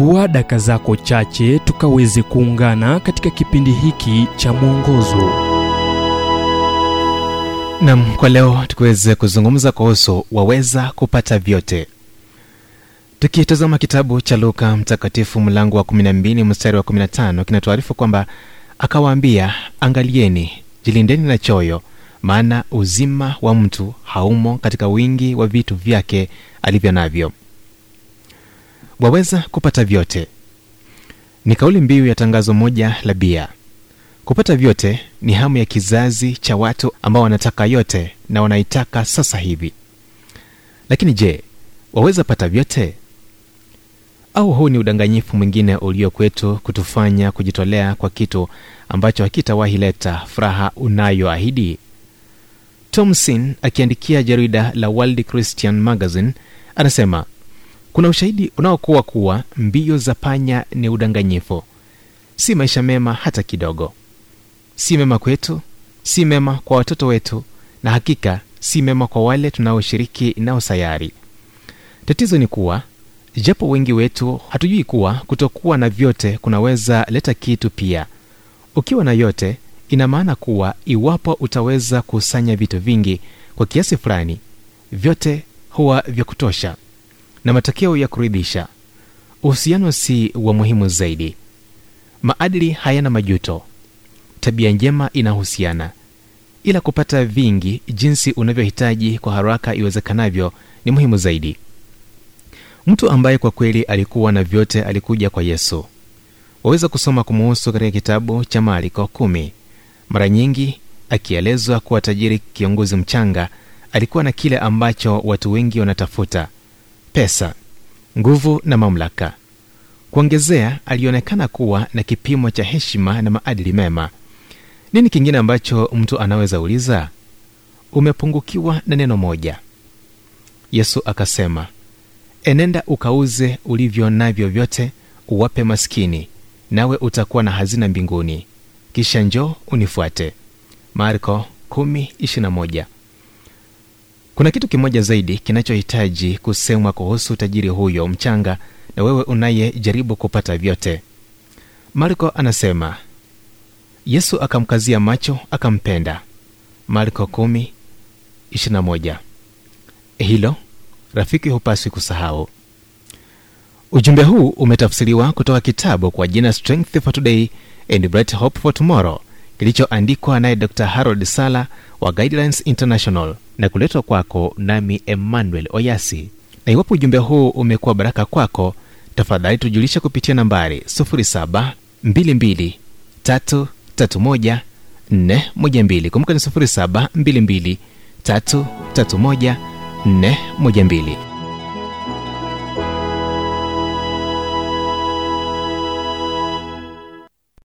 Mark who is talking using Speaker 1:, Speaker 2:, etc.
Speaker 1: chukua daka zako chache tukaweze kuungana katika kipindi hiki cha mwongozo.
Speaker 2: Nam kwa leo tukiweze kuzungumza kuhusu waweza kupata vyote. Tukitazama kitabu cha luka mtakatifu mlango wa 12 mstari wa 15 kinatuarifu kwamba akawaambia angalieni jilindeni na choyo maana uzima wa mtu haumo katika wingi wa vitu vyake alivyo navyo waweza kupata vyote. Ni kauli mbiu ya tangazo moja la bia. Kupata vyote ni hamu ya kizazi cha watu ambao wanataka yote na wanaitaka sasa hivi. Lakini je waweza pata vyote? Au huu ni udanganyifu mwingine ulio kwetu kutufanya kujitolea kwa kitu ambacho hakitawahi leta furaha unayoahidi? Thomson akiandikia jarida la world christian magazine anasema kuna ushahidi unaokuwa kuwa mbio za panya ni udanganyifu. Si maisha mema hata kidogo. Si mema kwetu si mema kwa watoto wetu na hakika si mema kwa wale tunaoshiriki nao sayari. Tatizo ni kuwa japo wengi wetu hatujui kuwa kutokuwa na vyote kunaweza leta kitu pia. Ukiwa na yote ina maana kuwa iwapo utaweza kusanya vitu vingi kwa kiasi fulani vyote huwa vya kutosha na matokeo ya kuridhisha. Uhusiano si wa muhimu zaidi. Maadili hayana majuto. Tabia njema inahusiana. Ila kupata vingi jinsi unavyohitaji kwa haraka iwezekanavyo ni muhimu zaidi. Mtu ambaye kwa kweli alikuwa na vyote alikuja kwa yesu. Waweza kusoma kumuhusu katika kitabu cha maaliko kumi. Mara nyingi akielezwa kuwa tajiri kiongozi mchanga alikuwa na kile ambacho watu wengi wanatafuta pesa nguvu na mamlaka kuongezea alionekana kuwa na kipimo cha heshima na maadili mema. Nini kingine ambacho mtu anaweza uliza? Umepungukiwa na neno moja. Yesu akasema enenda ukauze ulivyo navyo vyote uwape maskini nawe utakuwa na hazina mbinguni. Kisha njoo unifuate. Marko 10:21 kuna kitu kimoja zaidi kinachohitaji kusemwa kuhusu tajiri huyo mchanga na wewe unayejaribu kupata vyote. Marko anasema yesu akamkazia macho akampenda. Marko 10:21 hilo rafiki hupaswi kusahau. Ujumbe huu umetafsiriwa kutoka kitabu kwa jina strength for today and bright hope for tomorrow kilichoandikwa naye dr. Harold sala wa guidelines international na kuletwa kwako nami emmanuel oyasi. Na iwapo ujumbe huu umekuwa baraka kwako tafadhali tujulisha kupitia nambari 722331412 kumbuka ni 722 412